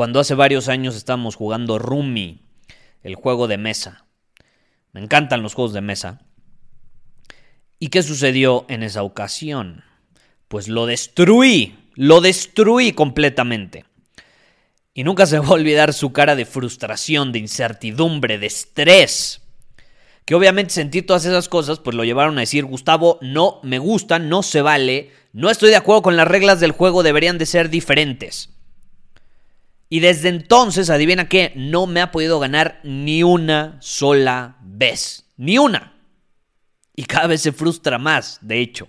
cuando hace varios años estábamos jugando Rumi, el juego de mesa. Me encantan los juegos de mesa. ¿Y qué sucedió en esa ocasión? Pues lo destruí, lo destruí completamente. Y nunca se va a olvidar su cara de frustración, de incertidumbre, de estrés. Que obviamente sentir todas esas cosas, pues lo llevaron a decir, Gustavo, no me gusta, no se vale, no estoy de acuerdo con las reglas del juego, deberían de ser diferentes. Y desde entonces, adivina qué, no me ha podido ganar ni una sola vez. Ni una. Y cada vez se frustra más, de hecho.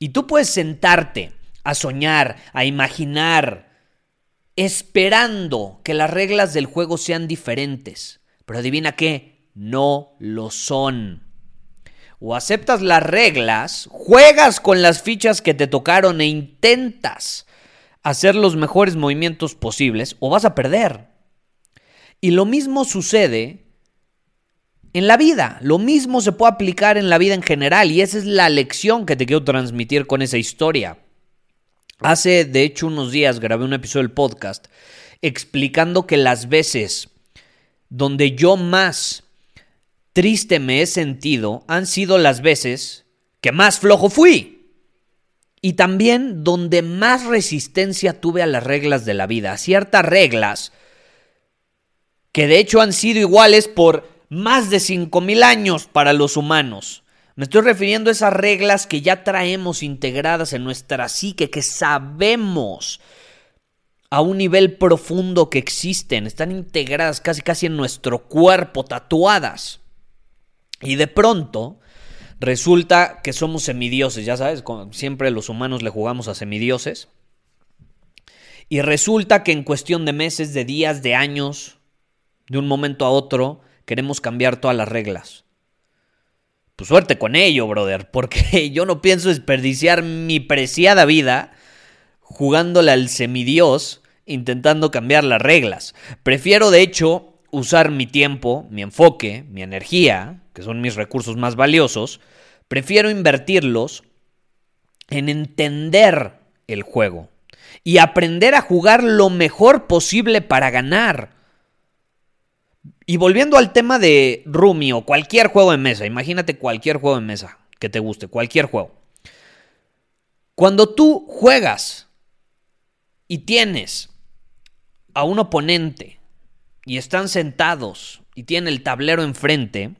Y tú puedes sentarte a soñar, a imaginar, esperando que las reglas del juego sean diferentes. Pero adivina qué, no lo son. O aceptas las reglas, juegas con las fichas que te tocaron e intentas hacer los mejores movimientos posibles, o vas a perder. Y lo mismo sucede en la vida. Lo mismo se puede aplicar en la vida en general y esa es la lección que te quiero transmitir con esa historia. Hace, de hecho, unos días grabé un episodio del podcast explicando que las veces donde yo más triste me he sentido han sido las veces que más flojo fui. Y también donde más resistencia tuve a las reglas de la vida, ciertas reglas que de hecho han sido iguales por más de 5.000 años para los humanos. Me estoy refiriendo a esas reglas que ya traemos integradas en nuestra psique, que sabemos a un nivel profundo que existen, están integradas casi casi en nuestro cuerpo, tatuadas. Y de pronto resulta que somos semidioses, ya sabes, siempre los humanos le jugamos a semidioses. Y resulta que en cuestión de meses, de días, de años, de un momento a otro, queremos cambiar todas las reglas. Pues suerte con ello, brother, porque yo no pienso desperdiciar mi preciada vida jugándole al semidios intentando cambiar las reglas. Prefiero, de hecho, usar mi tiempo, mi enfoque, mi energía, que son mis recursos más valiosos, prefiero invertirlos en entender el juego y aprender a jugar lo mejor posible para ganar. Y volviendo al tema de Rumi o cualquier juego de mesa, imagínate cualquier juego de mesa que te guste, cualquier juego. Cuando tú juegas y tienes a un oponente y están sentados y tienen el tablero enfrente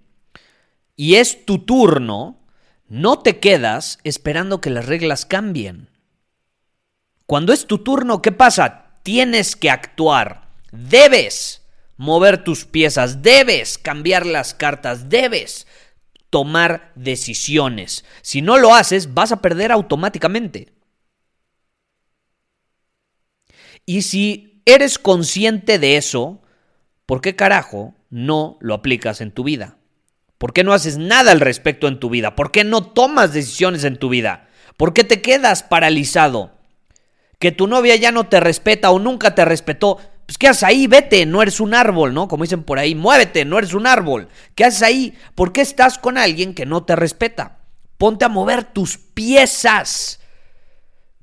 y es tu turno, no te quedas esperando que las reglas cambien. Cuando es tu turno, ¿qué pasa? Tienes que actuar. Debes mover tus piezas, debes cambiar las cartas, debes tomar decisiones. Si no lo haces, vas a perder automáticamente. Y si eres consciente de eso, ¿por qué carajo no lo aplicas en tu vida? ¿Por qué no haces nada al respecto en tu vida? ¿Por qué no tomas decisiones en tu vida? ¿Por qué te quedas paralizado? Que tu novia ya no te respeta o nunca te respetó pues ¿qué haces ahí? Vete, no eres un árbol, ¿no? Como dicen por ahí, muévete, no eres un árbol. ¿Qué haces ahí? ¿Por qué estás con alguien que no te respeta? Ponte a mover tus piezas.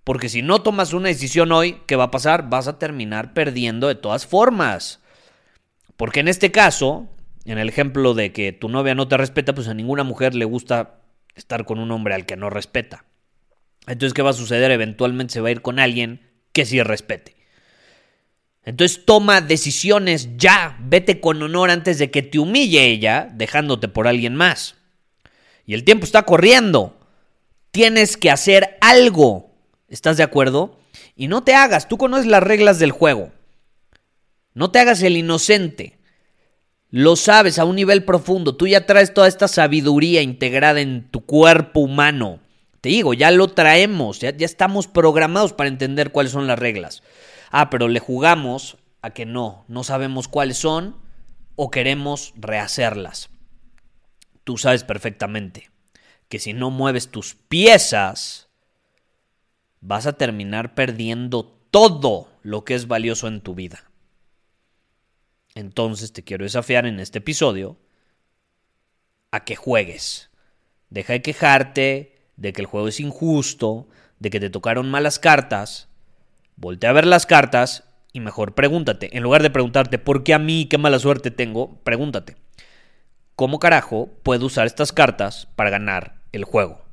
Porque si no tomas una decisión hoy, ¿qué va a pasar? Vas a terminar perdiendo de todas formas. Porque en este caso, en el ejemplo de que tu novia no te respeta, pues a ninguna mujer le gusta estar con un hombre al que no respeta. Entonces, ¿qué va a suceder? Eventualmente se va a ir con alguien que sí respete. Entonces toma decisiones ya, vete con honor antes de que te humille ella, dejándote por alguien más. Y el tiempo está corriendo. Tienes que hacer algo. ¿Estás de acuerdo? Y no te hagas, tú conoces las reglas del juego. No te hagas el inocente. Lo sabes a un nivel profundo. Tú ya traes toda esta sabiduría integrada en tu cuerpo humano. Te digo, ya lo traemos, ya, ya estamos programados para entender cuáles son las reglas. Ah, pero le jugamos a que no, no sabemos cuáles son o queremos rehacerlas. Tú sabes perfectamente que si no mueves tus piezas, vas a terminar perdiendo todo lo que es valioso en tu vida. Entonces te quiero desafiar en este episodio a que juegues. Deja de quejarte de que el juego es injusto, de que te tocaron malas cartas. Voltea a ver las cartas y mejor pregúntate. En lugar de preguntarte por qué a mí, qué mala suerte tengo, pregúntate. ¿Cómo carajo puedo usar estas cartas para ganar el juego?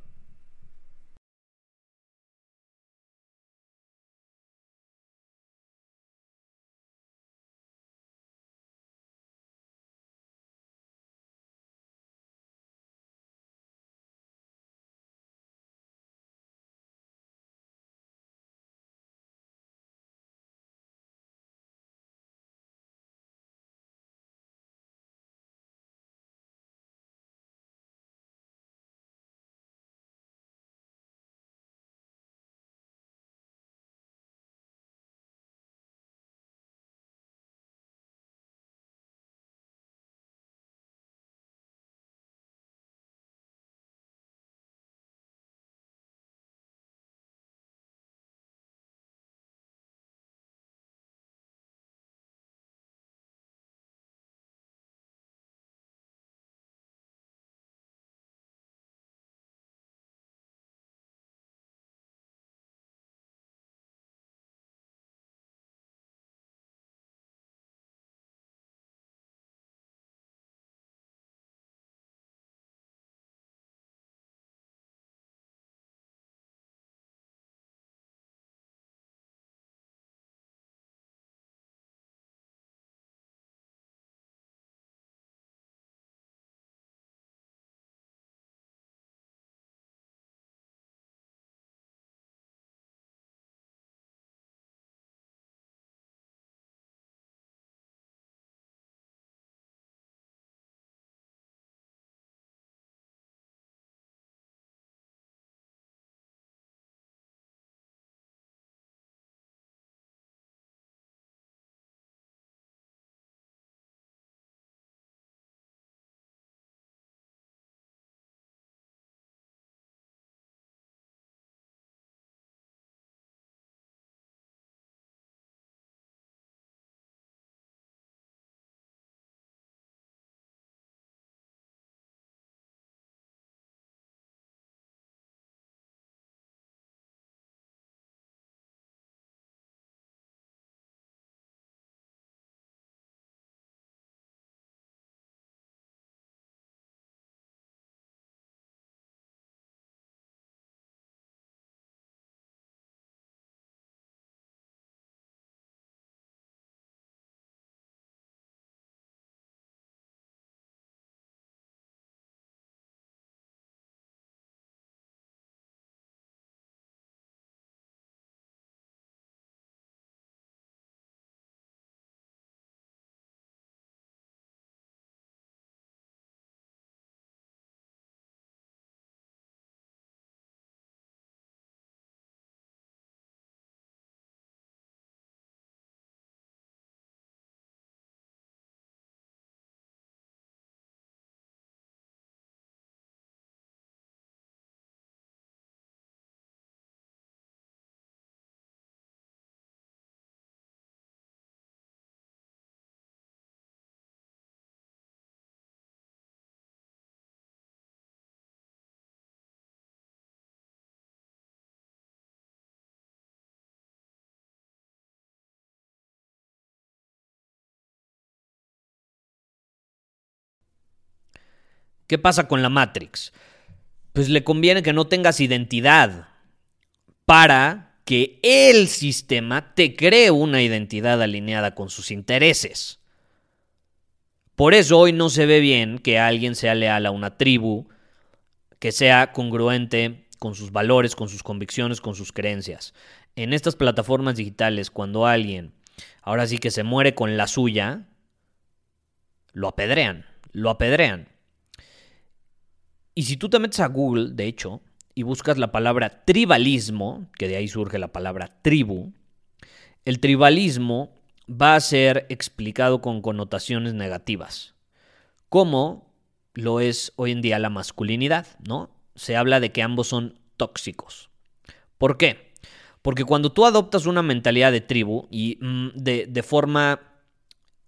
¿Qué pasa con la Matrix? Pues le conviene que no tengas identidad para que el sistema te cree una identidad alineada con sus intereses. Por eso hoy no se ve bien que alguien sea leal a una tribu, que sea congruente con sus valores, con sus convicciones, con sus creencias. En estas plataformas digitales, cuando alguien ahora sí que se muere con la suya, lo apedrean, lo apedrean. Y si tú te metes a Google, de hecho, y buscas la palabra tribalismo, que de ahí surge la palabra tribu, el tribalismo va a ser explicado con connotaciones negativas, como lo es hoy en día la masculinidad, ¿no? Se habla de que ambos son tóxicos. ¿Por qué? Porque cuando tú adoptas una mentalidad de tribu y mm, de, forma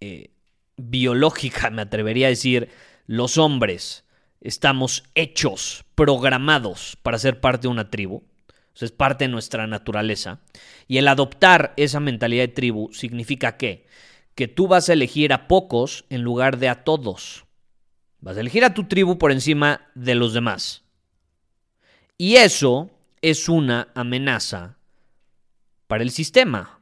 eh, biológica, me atrevería a decir, los hombres estamos hechos, programados para ser parte de una tribu. es parte de nuestra naturaleza. Y el adoptar esa mentalidad de tribu significa que, que tú vas a elegir a pocos en lugar de a todos. Vas a elegir a tu tribu por encima de los demás. Y eso es una amenaza para el sistema,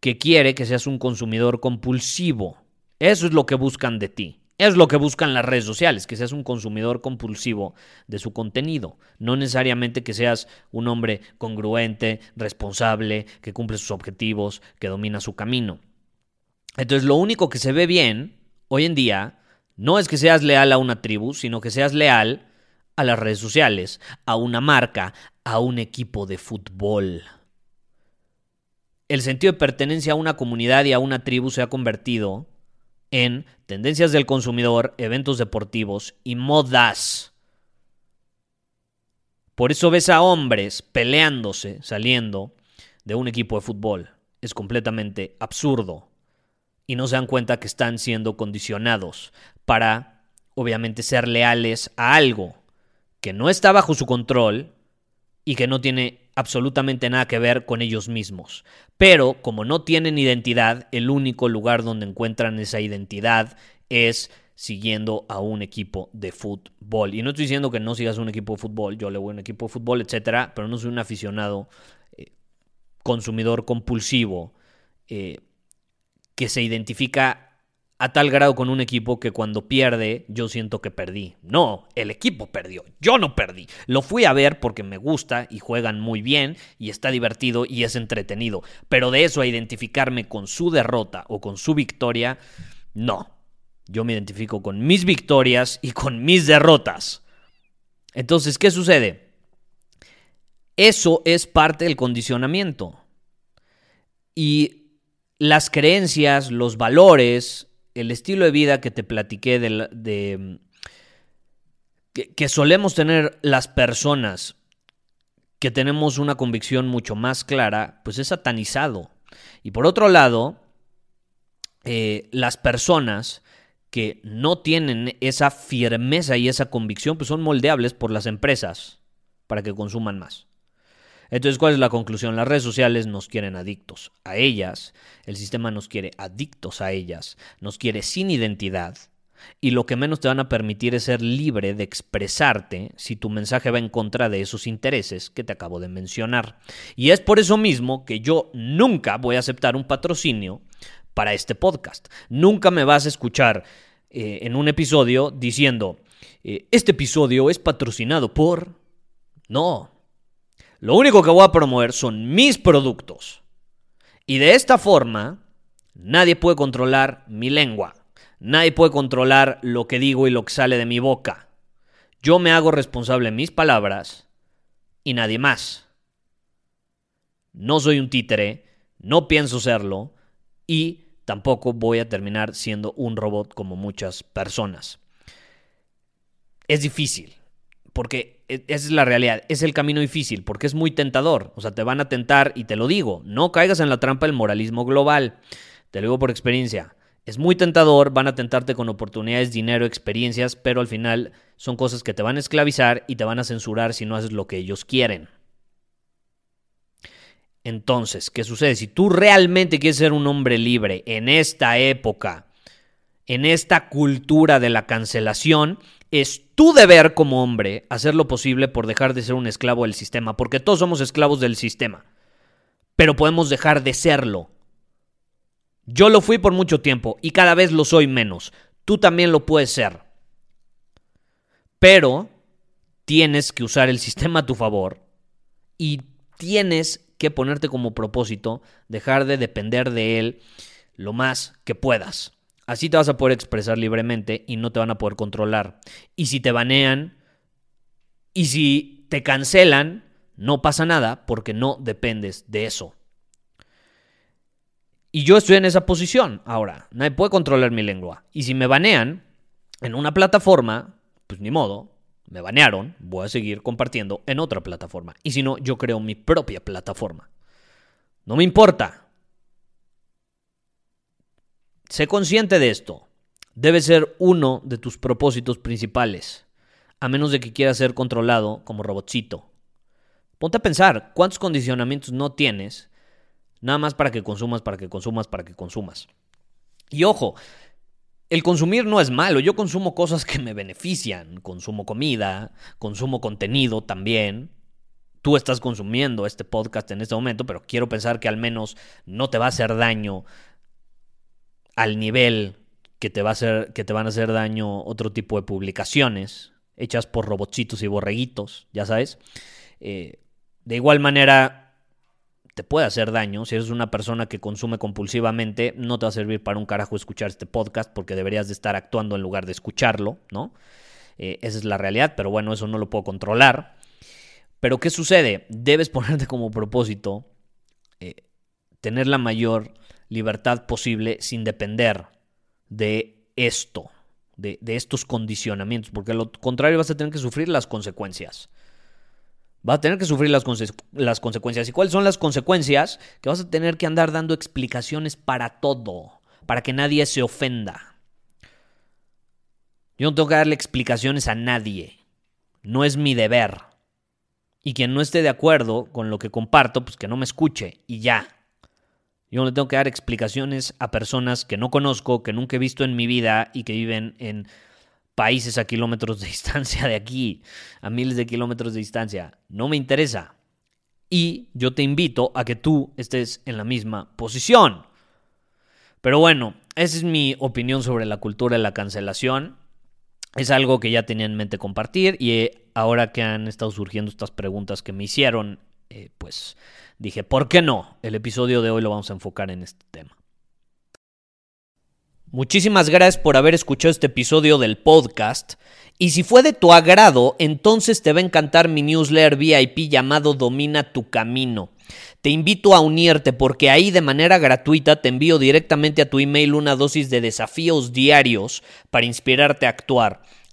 que quiere que seas un consumidor compulsivo. Eso es lo que buscan de ti. Es lo que buscan las redes sociales, que seas un consumidor compulsivo de su contenido. No necesariamente que seas un hombre congruente, responsable, que cumple sus objetivos, que domina su camino. Entonces lo único que se ve bien hoy en día no es que seas leal a una tribu, sino que seas leal a las redes sociales, a una marca, a un equipo de fútbol. El sentido de pertenencia a una comunidad y a una tribu se ha convertido en tendencias del consumidor, eventos deportivos y modas. Por eso ves a hombres peleándose, saliendo de un equipo de fútbol. Es completamente absurdo. Y no se dan cuenta que están siendo condicionados para, obviamente, ser leales a algo que no está bajo su control y que no tiene absolutamente nada que ver con ellos mismos. Pero como no tienen identidad, el único lugar donde encuentran esa identidad es siguiendo a un equipo de fútbol. Y no estoy diciendo que no sigas un equipo de fútbol, yo le voy a un equipo de fútbol, etcétera, pero no soy un aficionado eh, consumidor compulsivo eh, que se identifica a tal grado con un equipo que cuando pierde yo siento que perdí. No, el equipo perdió, yo no perdí. Lo fui a ver porque me gusta y juegan muy bien y está divertido y es entretenido. Pero de eso a identificarme con su derrota o con su victoria, no. Yo me identifico con mis victorias y con mis derrotas. Entonces, ¿qué sucede? Eso es parte del condicionamiento. Y las creencias, los valores, el estilo de vida que te platiqué de, que, solemos tener las personas que tenemos una convicción mucho más clara, pues es satanizado. Y por otro lado, eh, las personas que no tienen esa firmeza y esa convicción, pues son moldeables por las empresas para que consuman más. Entonces, ¿cuál es la conclusión? Las redes sociales nos quieren adictos a ellas, el sistema nos quiere adictos a ellas, nos quiere sin identidad, y lo que menos te van a permitir es ser libre de expresarte si tu mensaje va en contra de esos intereses que te acabo de mencionar. Y es por eso mismo que yo nunca voy a aceptar un patrocinio para este podcast. Nunca me vas a escuchar eh, en un episodio diciendo, eh, este episodio es patrocinado por... No, lo único que voy a promover son mis productos. Y de esta forma, nadie puede controlar mi lengua. Nadie puede controlar lo que digo y lo que sale de mi boca. Yo me hago responsable de mis palabras y nadie más. No soy un títere, no pienso serlo y tampoco voy a terminar siendo un robot como muchas personas. Es difícil, porque e, esa es la realidad, es el camino difícil, porque es muy tentador, o sea, te van a tentar y te lo digo, no caigas en la trampa del moralismo global, te lo digo por experiencia, es muy tentador, van a tentarte con oportunidades, dinero, experiencias, pero al final son cosas que te van a esclavizar y te van a censurar si no haces lo que ellos quieren. Entonces, ¿qué sucede? Si tú realmente quieres ser un hombre libre en esta época, en esta cultura de la cancelación, es tu deber como hombre hacer lo posible por dejar de ser un esclavo del sistema, porque todos somos esclavos del sistema, pero podemos dejar de serlo. Yo lo fui por mucho tiempo y cada vez lo soy menos. Tú también lo puedes ser. Pero tienes que usar el sistema a tu favor y tienes que ponerte como propósito dejar de depender de él lo más que puedas. Así te vas a poder expresar libremente y no te van a poder controlar. Y si te banean y si te cancelan, no pasa nada porque no dependes de eso. Y yo estoy en esa posición ahora. Nadie puede controlar mi lengua. Y si me banean en una plataforma, pues ni modo, me banearon, voy a seguir compartiendo en otra plataforma. Y si no, yo creo mi propia plataforma. No me importa. Sé consciente de esto. Debe ser uno de tus propósitos principales, a menos de que quieras ser controlado como robotcito. Ponte a pensar cuántos condicionamientos no tienes, nada más para que consumas, para que consumas, para que consumas. Y ojo, el consumir no es malo, yo consumo cosas que me benefician, consumo comida, consumo contenido también. Tú estás consumiendo este podcast en este momento, pero quiero pensar que al menos no te va a hacer daño al nivel que te, va a hacer, que te van a hacer daño otro tipo de publicaciones hechas por robotcitos y borreguitos, ya sabes. Eh, de igual manera, te puede hacer daño. Si eres una persona que consume compulsivamente, no te va a servir para un carajo escuchar este podcast porque deberías de estar actuando en lugar de escucharlo, ¿no? Eh, esa es la realidad, pero bueno, eso no lo puedo controlar. Pero ¿qué sucede? Debes ponerte como propósito eh, tener la mayor libertad posible sin depender de esto, de, de estos condicionamientos, porque lo contrario vas a tener que sufrir las consecuencias vas a tener que sufrir las, las, consecuencias. ¿Y cuáles son las consecuencias? Que vas a tener que andar dando explicaciones para todo, para que nadie se ofenda. Yo no tengo que darle explicaciones a nadie. No es mi deber. Y quien no esté de acuerdo con lo que comparto, pues que no me escuche y ya. Yo no le tengo que dar explicaciones a personas que no conozco, que nunca he visto en mi vida y que viven en países a kilómetros de distancia de aquí, a miles de kilómetros de distancia. No me interesa. Y yo te invito a que tú estés en la misma posición. Pero bueno, esa es mi opinión sobre la cultura de la cancelación. Es algo que ya tenía en mente compartir y eh, ahora que han estado surgiendo estas preguntas que me hicieron, eh, pues dije, ¿por qué no? El episodio de hoy lo vamos a enfocar en este tema. Muchísimas gracias por haber escuchado este episodio del podcast. Y si fue de tu agrado, entonces te va a encantar mi newsletter VIP llamado Domina tu Camino. Te invito a unirte porque ahí de manera gratuita te envío directamente a tu email una dosis de desafíos diarios para inspirarte a actuar.